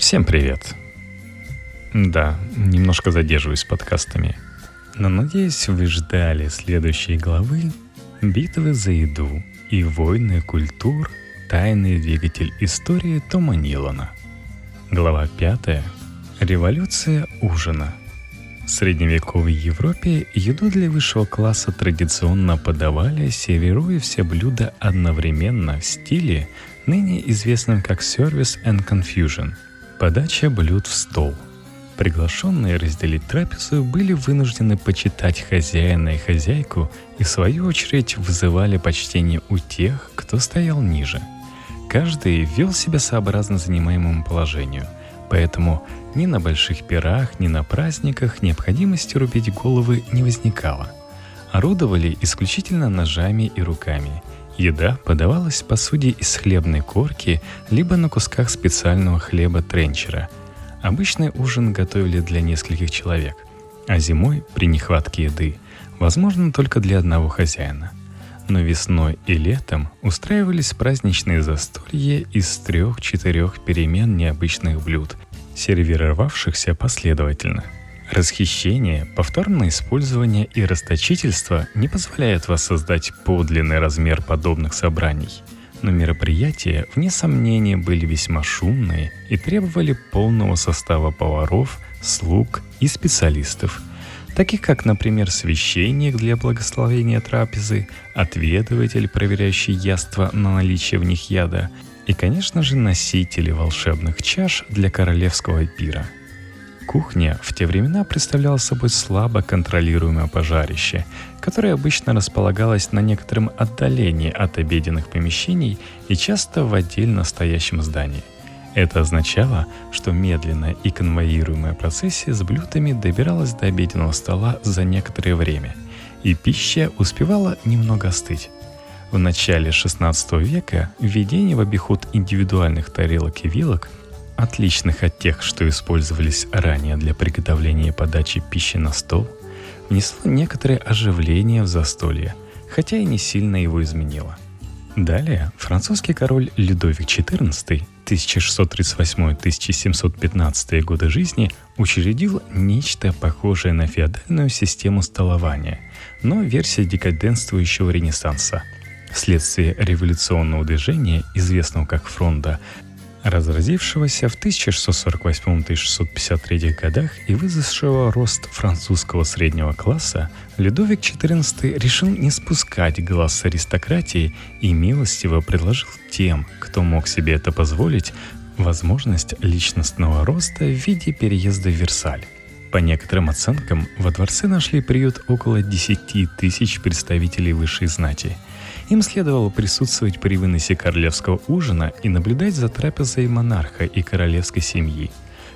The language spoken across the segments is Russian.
Всем привет. Да, немножко задерживаюсь с подкастами. Но надеюсь, вы ждали следующей главы «Битвы за еду и войны культур. Тайный двигатель истории Тома Нилана». Глава пятая. Революция ужина. В средневековой Европе еду для высшего класса традиционно подавали, сервируя все блюда одновременно в стиле, ныне известном как Service and Confusion – Подача блюд в стол. Приглашенные разделить трапезу были вынуждены почитать хозяина и хозяйку и в свою очередь вызывали почтение у тех, кто стоял ниже. Каждый вел себя сообразно занимаемому положению, поэтому ни на больших пирах, ни на праздниках необходимости рубить головы не возникало. Орудовали исключительно ножами и руками – Еда подавалась по сути из хлебной корки, либо на кусках специального хлеба тренчера. Обычный ужин готовили для нескольких человек, а зимой, при нехватке еды, возможно только для одного хозяина. Но весной и летом устраивались праздничные застолья из трех-четырех перемен необычных блюд, сервировавшихся последовательно – Расхищение, повторное использование и расточительство не позволяют воссоздать подлинный размер подобных собраний. Но мероприятия, вне сомнения, были весьма шумные и требовали полного состава поваров, слуг и специалистов, таких как, например, священник для благословения трапезы, отведыватель, проверяющий яства на наличие в них яда, и, конечно же, носители волшебных чаш для королевского пира – Кухня в те времена представляла собой слабо контролируемое пожарище, которое обычно располагалось на некотором отдалении от обеденных помещений и часто в отдельно стоящем здании. Это означало, что медленная и конвоируемая процессия с блюдами добиралась до обеденного стола за некоторое время, и пища успевала немного остыть. В начале XVI века введение в обиход индивидуальных тарелок и вилок – отличных от тех, что использовались ранее для приготовления и подачи пищи на стол, внесло некоторое оживление в застолье, хотя и не сильно его изменило. Далее французский король Людовик XIV 1638-1715 годы жизни учредил нечто похожее на феодальную систему столования, но версия декаденствующего ренессанса – Вследствие революционного движения, известного как фронта, разразившегося в 1648-1653 годах и вызвавшего рост французского среднего класса, Людовик XIV решил не спускать глаз аристократии и милостиво предложил тем, кто мог себе это позволить, возможность личностного роста в виде переезда в Версаль. По некоторым оценкам, во дворце нашли приют около 10 тысяч представителей высшей знати – им следовало присутствовать при выносе королевского ужина и наблюдать за трапезой монарха и королевской семьи.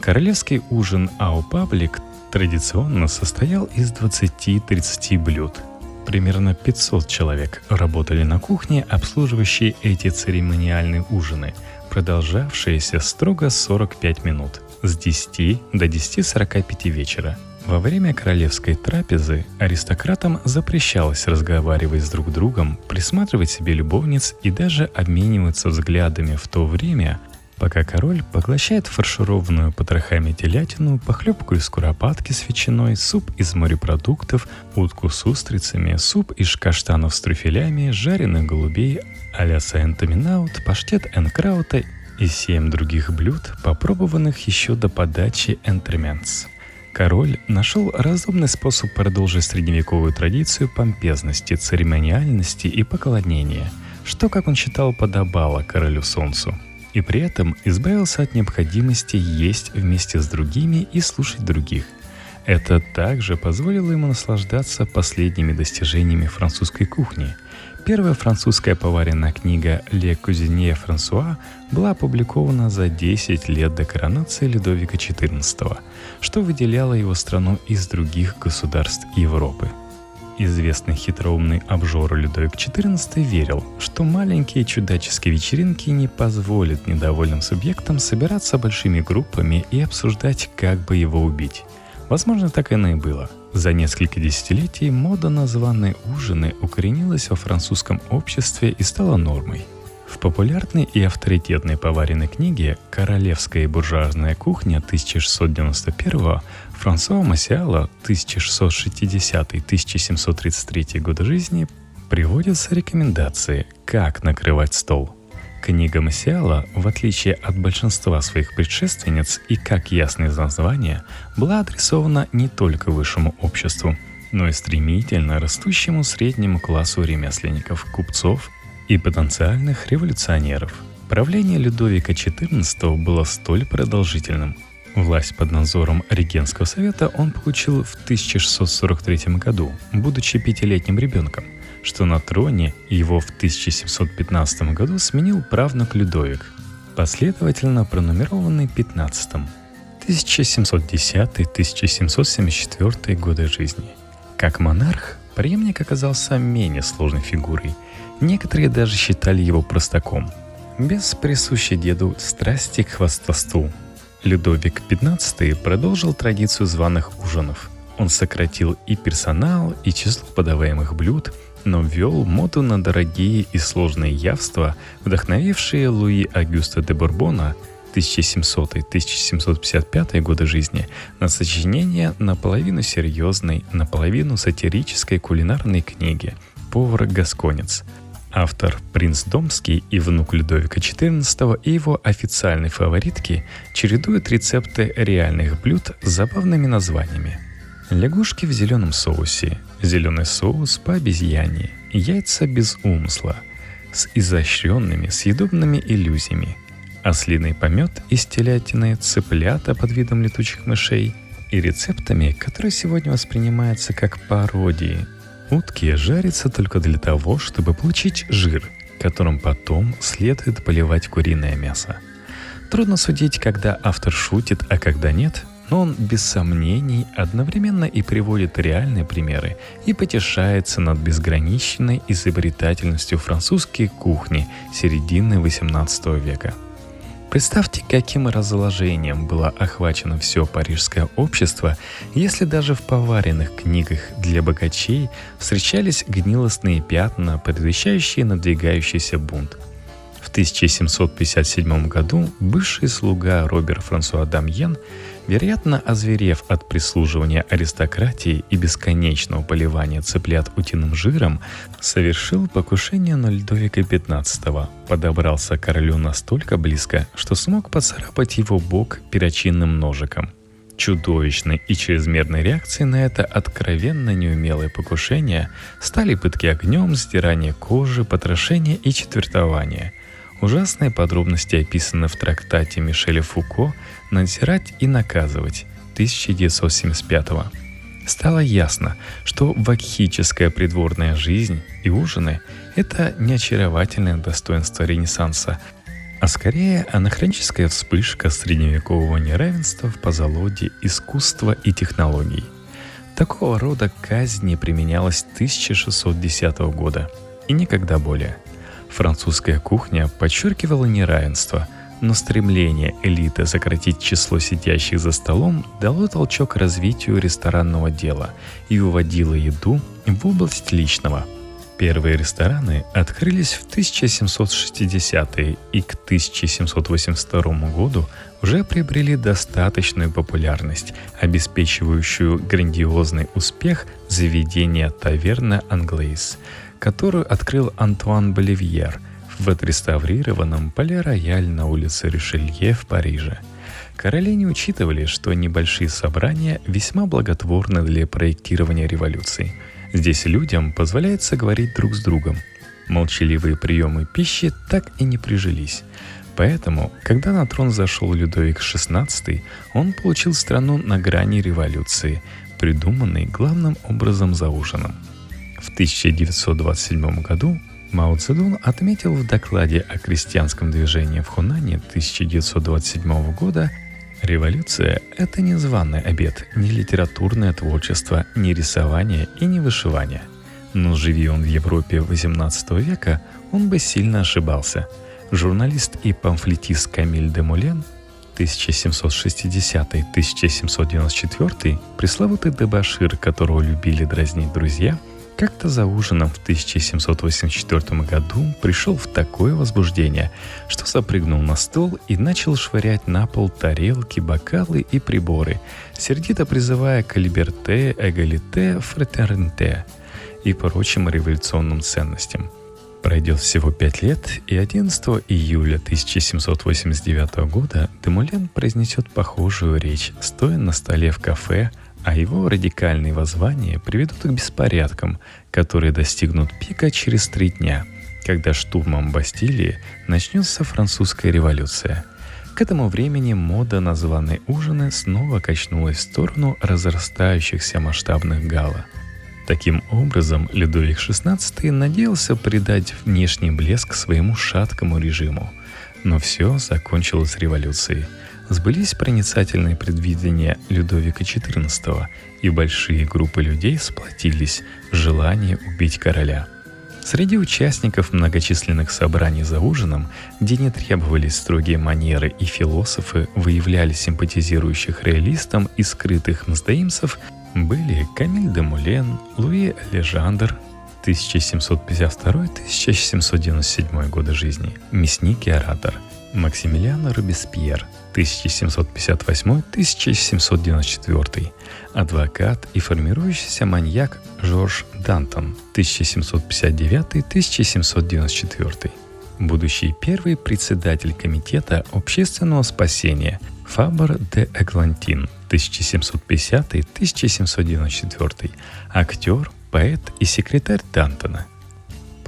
Королевский ужин «Ау Паблик» традиционно состоял из 20-30 блюд. Примерно 500 человек работали на кухне, обслуживающей эти церемониальные ужины, продолжавшиеся строго 45 минут, с 10 до 10.45 вечера – во время королевской трапезы аристократам запрещалось разговаривать с друг другом, присматривать себе любовниц и даже обмениваться взглядами в то время, пока король поглощает фаршированную потрохами телятину, похлебку из куропатки с ветчиной, суп из морепродуктов, утку с устрицами, суп из каштанов с трюфелями, жареных голубей, а-ля саентаминаут, паштет энкраута и семь других блюд, попробованных еще до подачи энтременс. Король нашел разумный способ продолжить средневековую традицию помпезности, церемониальности и поклонения, что, как он считал, подобало королю солнцу. И при этом избавился от необходимости есть вместе с другими и слушать других. Это также позволило ему наслаждаться последними достижениями французской кухни – Первая французская поваренная книга «Ле Кузинье Франсуа» была опубликована за 10 лет до коронации Людовика XIV, что выделяло его страну из других государств Европы. Известный хитроумный обжор Людовик XIV верил, что маленькие чудаческие вечеринки не позволят недовольным субъектам собираться большими группами и обсуждать, как бы его убить. Возможно, так оно и было – за несколько десятилетий мода на званые ужины укоренилась во французском обществе и стала нормой. В популярной и авторитетной поваренной книге «Королевская и буржуазная кухня» 1691 Франсуа Массиала 1660-1733 годы жизни приводятся рекомендации, как накрывать стол. Книга Массиала, в отличие от большинства своих предшественниц и как ясно из названия, была адресована не только высшему обществу, но и стремительно растущему среднему классу ремесленников, купцов и потенциальных революционеров. Правление Людовика XIV было столь продолжительным. Власть под надзором Регенского совета он получил в 1643 году, будучи пятилетним ребенком, что на троне его в 1715 году сменил правнук Людовик, последовательно пронумерованный 15 1710-1774 годы жизни. Как монарх, преемник оказался менее сложной фигурой – Некоторые даже считали его простаком, без присущей деду страсти к хвастовству. Людовик XV продолжил традицию званых ужинов. Он сократил и персонал, и число подаваемых блюд, но ввел моду на дорогие и сложные явства, вдохновившие Луи Агюста де Бурбона 1700-1755 годы жизни на сочинение наполовину серьезной, наполовину сатирической кулинарной книги. «Повар-гасконец», Автор Принц Домский и внук Людовика XIV и его официальной фаворитки чередуют рецепты реальных блюд с забавными названиями. Лягушки в зеленом соусе, зеленый соус по обезьяне, яйца без умысла, с изощренными съедобными иллюзиями, ослиный помет из телятины, цыплята под видом летучих мышей и рецептами, которые сегодня воспринимаются как пародии Утки жарятся только для того, чтобы получить жир, которым потом следует поливать куриное мясо. Трудно судить, когда автор шутит, а когда нет, но он без сомнений одновременно и приводит реальные примеры и потешается над безграничной изобретательностью французской кухни середины XVIII века – Представьте, каким разложением было охвачено все парижское общество, если даже в поваренных книгах для богачей встречались гнилостные пятна, предвещающие надвигающийся бунт. В 1757 году бывший слуга Робер Франсуа Дамьен Вероятно, озверев от прислуживания аристократии и бесконечного поливания цыплят утиным жиром, совершил покушение на Льдовика XV, подобрался к королю настолько близко, что смог поцарапать его бок перочинным ножиком. Чудовищной и чрезмерной реакцией на это откровенно неумелое покушение стали пытки огнем, стирание кожи, потрошение и четвертование – Ужасные подробности описаны в трактате Мишеля Фуко «Надзирать и наказывать» 1975 -го. Стало ясно, что вакхическая придворная жизнь и ужины – это не очаровательное достоинство Ренессанса, а скорее анахроническая вспышка средневекового неравенства в позолоде искусства и технологий. Такого рода казнь не применялась 1610 года и никогда более – Французская кухня подчеркивала неравенство, но стремление элиты сократить число сидящих за столом дало толчок развитию ресторанного дела и выводило еду в область личного. Первые рестораны открылись в 1760-е и к 1782 году уже приобрели достаточную популярность, обеспечивающую грандиозный успех заведения таверна «Англейс», которую открыл Антуан Боливьер в отреставрированном Пале-Рояль на улице Ришелье в Париже. Короли не учитывали, что небольшие собрания весьма благотворны для проектирования революции. Здесь людям позволяется говорить друг с другом. Молчаливые приемы пищи так и не прижились. Поэтому, когда на трон зашел Людовик XVI, он получил страну на грани революции, придуманной главным образом за ужином – в 1927 году Мао Цзэдун отметил в докладе о крестьянском движении в Хунане 1927 года Революция — это не званый обед, не литературное творчество, не рисование и не вышивание. Но живи он в Европе XVIII века, он бы сильно ошибался. Журналист и памфлетист Камиль де Мулен 1760-1794, пресловутый дебашир, которого любили дразнить друзья — как-то за ужином в 1784 году пришел в такое возбуждение, что запрыгнул на стол и начал швырять на пол тарелки, бокалы и приборы, сердито призывая к либерте, эгалите, фратернте и прочим революционным ценностям. Пройдет всего пять лет, и 11 июля 1789 года Демулен произнесет похожую речь, стоя на столе в кафе – а его радикальные воззвания приведут к беспорядкам, которые достигнут пика через три дня, когда штурмом Бастилии начнется французская революция. К этому времени мода на званые ужины снова качнулась в сторону разрастающихся масштабных гала. Таким образом, Людовик XVI надеялся придать внешний блеск своему шаткому режиму. Но все закончилось революцией – сбылись проницательные предвидения Людовика XIV, и большие группы людей сплотились в желании убить короля. Среди участников многочисленных собраний за ужином, где не требовались строгие манеры и философы выявляли симпатизирующих реалистам и скрытых мздоимцев, были Камиль де Мулен, Луи Алежандр, 1752-1797 годы жизни, мясник и оратор, Максимилиан Робеспьер – 1758-1794, адвокат и формирующийся маньяк Жорж Дантон 1759-1794, будущий первый председатель Комитета общественного спасения Фабр де Эглантин 1750-1794, актер, поэт и секретарь Дантона –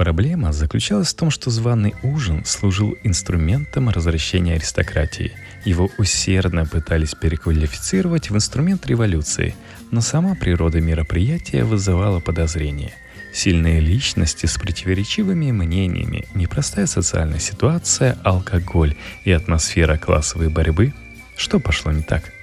Проблема заключалась в том, что званый ужин служил инструментом развращения аристократии – его усердно пытались переквалифицировать в инструмент революции, но сама природа мероприятия вызывала подозрения. Сильные личности с противоречивыми мнениями, непростая социальная ситуация, алкоголь и атмосфера классовой борьбы. Что пошло не так –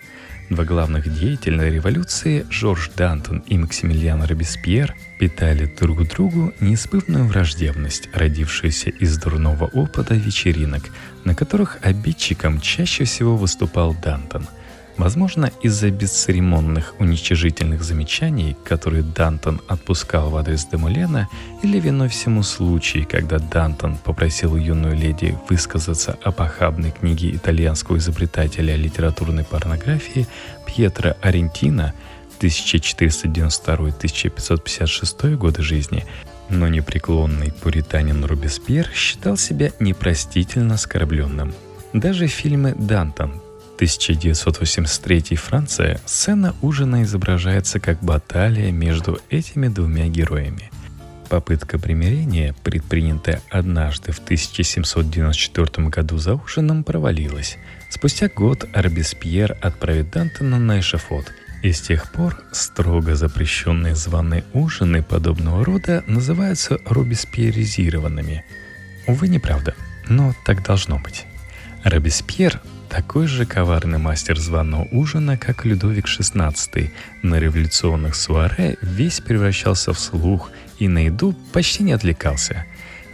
Два главных деятеля революции, Жорж Дантон и Максимилиан Робеспьер, питали друг другу неизбывную враждебность, родившуюся из дурного опыта вечеринок, на которых обидчиком чаще всего выступал Дантон – Возможно, из-за бесцеремонных уничижительных замечаний, которые Дантон отпускал в адрес Демулена, или виной всему случай, когда Дантон попросил юную леди высказаться о похабной книге итальянского изобретателя литературной порнографии Пьетро Арентино 1492-1556 годы жизни, но непреклонный пуританин Робеспьер считал себя непростительно оскорбленным. Даже фильмы Дантон 1983 Франция сцена ужина изображается как баталия между этими двумя героями. Попытка примирения, предпринятая однажды в 1794 году за ужином, провалилась. Спустя год Арбеспьер отправит Дантона на эшафот, и с тех пор строго запрещенные званые ужины подобного рода называются робеспьеризированными. Увы, неправда, но так должно быть. Робеспьер такой же коварный мастер званого ужина, как Людовик XVI. На революционных суаре весь превращался в слух и на еду почти не отвлекался.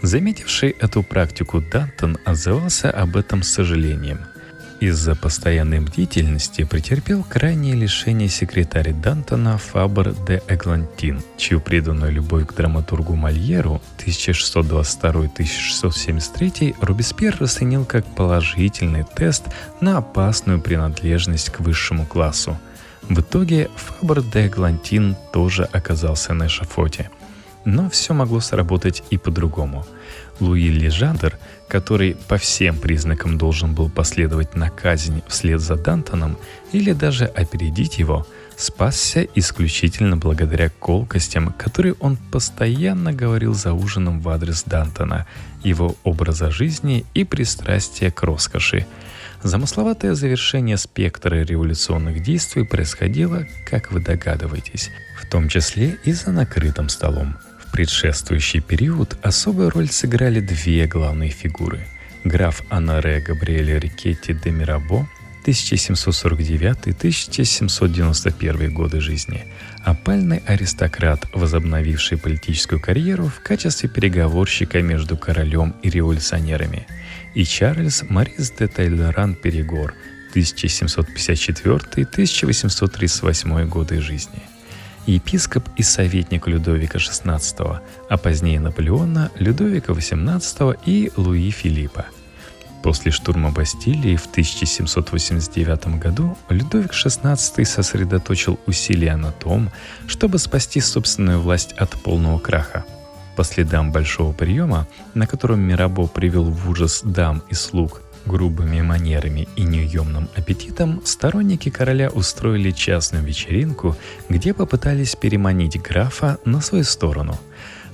Заметивший эту практику Дантон отзывался об этом с сожалением – из-за постоянной бдительности претерпел крайнее лишение секретаря Дантона Фабр де Эглантин, чью преданную любовь к драматургу Мольеру 1622-1673 Робеспьер расценил как положительный тест на опасную принадлежность к высшему классу. В итоге Фабр де Эглантин тоже оказался на эшафоте. Но все могло сработать и по-другому – Луи Лежандер, который по всем признакам должен был последовать на казнь вслед за Дантоном или даже опередить его, спасся исключительно благодаря колкостям, которые он постоянно говорил за ужином в адрес Дантона, его образа жизни и пристрастия к роскоши. Замысловатое завершение спектра революционных действий происходило, как вы догадываетесь, в том числе и за накрытым столом – предшествующий период особую роль сыграли две главные фигуры. Граф Анаре Габриэль Рикетти де Мирабо 1749-1791 годы жизни, опальный аристократ, возобновивший политическую карьеру в качестве переговорщика между королем и революционерами, и Чарльз Морис де Тайлеран Перегор 1754-1838 годы жизни – епископ и советник Людовика XVI, а позднее Наполеона, Людовика XVIII и Луи Филиппа. После штурма Бастилии в 1789 году Людовик XVI сосредоточил усилия на том, чтобы спасти собственную власть от полного краха. По следам большого приема, на котором Мирабо привел в ужас дам и слуг грубыми манерами и неуемным аппетитом, сторонники короля устроили частную вечеринку, где попытались переманить графа на свою сторону.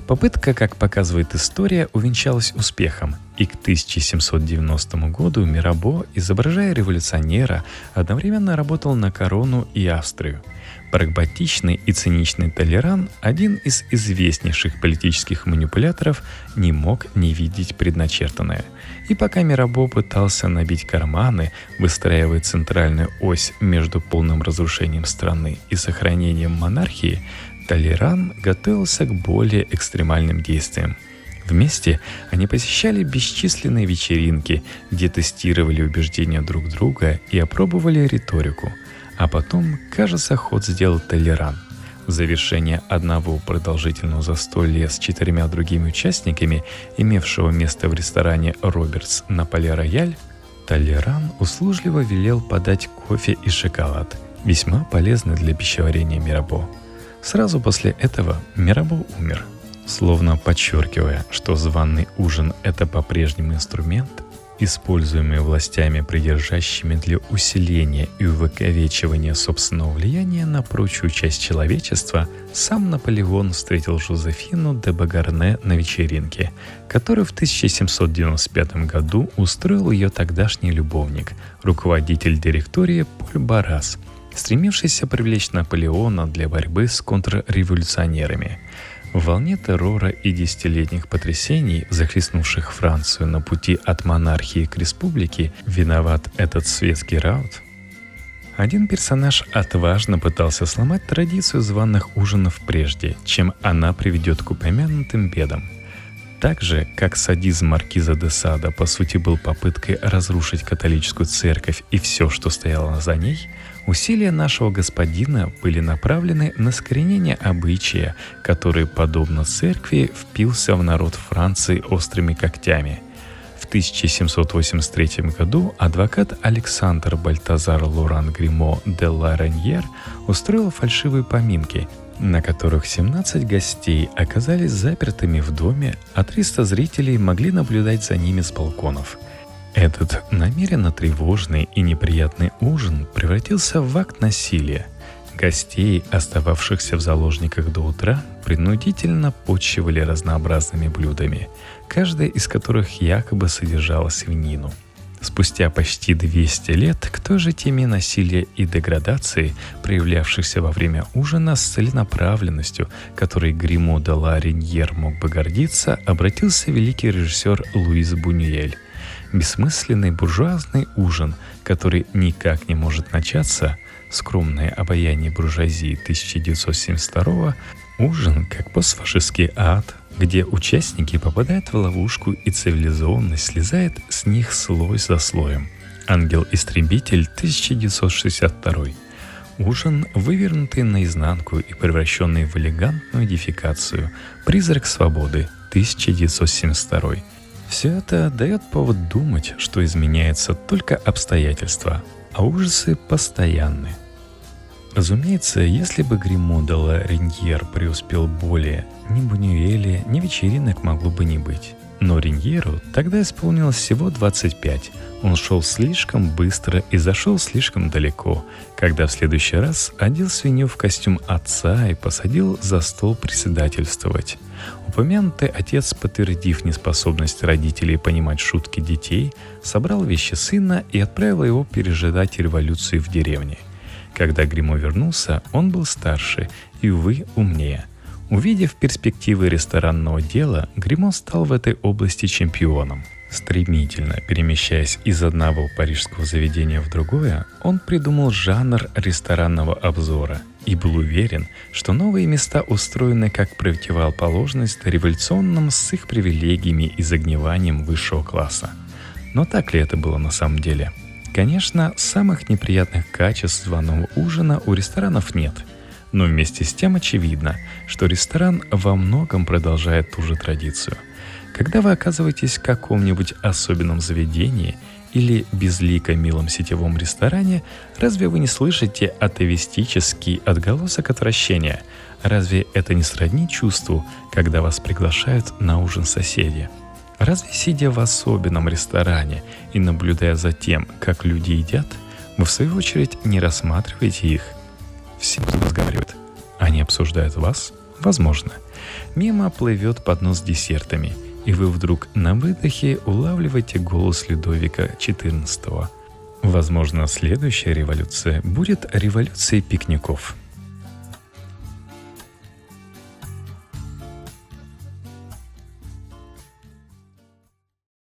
Попытка, как показывает история, увенчалась успехом, и к 1790 году Мирабо, изображая революционера, одновременно работал на корону и Австрию – Прагматичный и циничный Толеран, один из известнейших политических манипуляторов, не мог не видеть предначертанное. И пока Мирабо пытался набить карманы, выстраивая центральную ось между полным разрушением страны и сохранением монархии, Толеран готовился к более экстремальным действиям. Вместе они посещали бесчисленные вечеринки, где тестировали убеждения друг друга и опробовали риторику – а потом, кажется, ход сделал Толеран. В завершение одного продолжительного застолья с четырьмя другими участниками, имевшего место в ресторане «Робертс» на Поле-Рояль, Толеран услужливо велел подать кофе и шоколад, весьма полезный для пищеварения Мирабо. Сразу после этого Мирабо умер. Словно подчеркивая, что званный ужин – это по-прежнему инструмент, используемые властями, придержащими для усиления и увековечивания собственного влияния на прочую часть человечества, сам Наполеон встретил Жозефину де Багарне на вечеринке, которую в 1795 году устроил ее тогдашний любовник, руководитель директории Поль Барас, стремившийся привлечь Наполеона для борьбы с контрреволюционерами – в волне террора и десятилетних потрясений, захлестнувших Францию на пути от монархии к республике, виноват этот светский раут? Один персонаж отважно пытался сломать традицию званых ужинов прежде, чем она приведет к упомянутым бедам. Так же, как садизм маркиза де Сада по сути был попыткой разрушить католическую церковь и все, что стояло за ней – Усилия нашего господина были направлены на скоренение обычая, который, подобно церкви, впился в народ Франции острыми когтями. В 1783 году адвокат Александр Бальтазар Лоран Гримо де Лареньер устроил фальшивые поминки, на которых 17 гостей оказались запертыми в доме, а 300 зрителей могли наблюдать за ними с балконов – этот намеренно тревожный и неприятный ужин превратился в акт насилия. Гостей, остававшихся в заложниках до утра, принудительно почивали разнообразными блюдами, каждая из которых якобы содержала свинину. Спустя почти 200 лет к той же теме насилия и деградации, проявлявшихся во время ужина с целенаправленностью, которой Гримо де ла Реньер мог бы гордиться, обратился великий режиссер Луис Бунюэль бессмысленный буржуазный ужин, который никак не может начаться, скромное обаяние буржуазии 1972 ужин как постфашистский ад, где участники попадают в ловушку и цивилизованность слезает с них слой за слоем. Ангел-истребитель 1962 Ужин, вывернутый наизнанку и превращенный в элегантную дефикацию. Призрак свободы 1972 все это дает повод думать, что изменяется только обстоятельства, а ужасы постоянны. Разумеется, если бы Гримодала Реньер преуспел более, ни Бунюэли, ни вечеринок могло бы не быть. Но Реньеру тогда исполнилось всего 25. Он шел слишком быстро и зашел слишком далеко, когда в следующий раз одел свинью в костюм отца и посадил за стол председательствовать. Упомянутый отец, подтвердив неспособность родителей понимать шутки детей, собрал вещи сына и отправил его пережидать революцию в деревне. Когда Гримо вернулся, он был старше и, увы, умнее. Увидев перспективы ресторанного дела, Гримо стал в этой области чемпионом. Стремительно перемещаясь из одного парижского заведения в другое, он придумал жанр ресторанного обзора и был уверен, что новые места устроены как противоположность революционным с их привилегиями и загниванием высшего класса. Но так ли это было на самом деле? Конечно, самых неприятных качеств званого ужина у ресторанов нет. Но вместе с тем очевидно, что ресторан во многом продолжает ту же традицию. Когда вы оказываетесь в каком-нибудь особенном заведении или безлико милом сетевом ресторане, разве вы не слышите атовистический отголосок отвращения? Разве это не сродни чувству, когда вас приглашают на ужин соседи? Разве сидя в особенном ресторане и наблюдая за тем, как люди едят, вы в свою очередь не рассматриваете их? Все разговаривают. Они обсуждают вас? Возможно. Мимо плывет поднос с десертами, и вы вдруг на выдохе улавливаете голос Людовика XIV. Возможно, следующая революция будет революцией пикников –